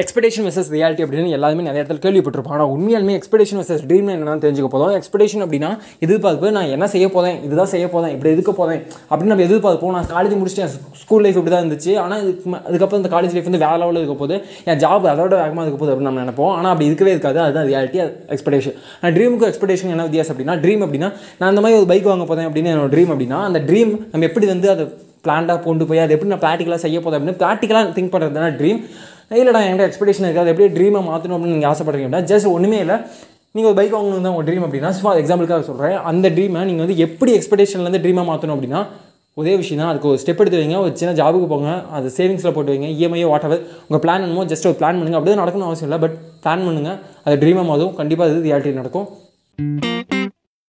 Expectation versus reality அப்படின்னு எல்லாருமே நிறைய இடத்துல கேள்விப்பட்டிருப்போம். ஆனால் உண்மையாலுமே எக்ஸ்பெக்டேஷன் வெர்சஸ் ட்ரீம் என்னன்னு தெரிஞ்சுக்க போதும் எக்ஸ்பெக்டேஷன் அப்படின்னா எதிர்பார்ப்பு நான் என்ன செய்ய போதேன் இதுதான் செய்ய போதேன் இப்படி இருக்க போதேன் அப்படின்னு நம்ம எதிர்பார்ப்போம். நான் காலேஜ் முடிச்சிட்டேன் ஸ்கூல் லைஃப் இப்படி தான் இருந்துச்சு. ஆனால் இதுக்கு அதுக்கப்புறம் இந்த காலேஜ் லைஃப் வந்து வேற லெவலில் இருக்க போது என் ஜாப் அதோட வேகமாக இருக்க போது அப்படின்னு நம்ம நினைப்போம். ஆனால் அப்படி இருக்கவே இருக்காது. அதுதான் ரியாலிட்டி எக்ஸ்பெக்டேஷன் நான் ட்ரீமுக்கு எக்ஸ்பெக்டேஷன் என்ன வித்தியாசம் அப்படின்னா ட்ரீம் அப்படின்னா நான் அந்த மாதிரி ஒரு பைக் வாங்க போதேன் அப்படின்னு என்னோட ட்ரீம் அப்படின்னா அந்த ட்ரீம் நம்ம எப்படி வந்து அதை பிளான்டாக கொண்டு போய் அது எப்படி நான் ப்ராக்டிக்கலாக செய்ய போதும் அப்படின்னு ப்ராக்டிக்கலாக திங்க் பண்ணுறதுனா ட்ரீம் இல்லைடா என்கிட்ட எக்ஸ்பெக்டேஷன் இருக்காது. எப்படி ட்ரீமை மாற்றணும் அப்படின்னு நீங்கள் ஆசைப்படுறீங்க அப்படின்னா ஜஸ்ட் ஒன்றுமே இல்லை. நீங்கள் ஒரு பைக் வாங்கணும் தான் உங்கள் ட்ரீம் அப்படின்னா ஃபார் எக்ஸாம்பிளுக்காக சொல்கிறேன் அந்த ட்ரீமை நீங்கள் வந்து எப்படி எக்ஸ்பெக்டேஷன்லேருந்து ட்ரீமாக மாற்றணும் அப்படின்னா ஒரே விஷயம் தான். அதுக்கு ஒரு ஸ்டெப் எடுத்து வைங்க ஒரு சின்ன ஜாபுக்கு போங்க அது சேவிங்ஸில் போட்டு வைங்க இஎம்ஐயோ வாட் எவர் உங்கள் பிளான் என்னமோ ஜஸ்ட் ஒரு பிளான் பண்ணுங்கள் அப்படியே நடக்கணும் அவசியம் இல்லை பட் பிளான் பண்ணுங்கள் அது ட்ரீமாக மாதும் கண்டிப்பாக அது ரியாலிட்டி நடக்கும்.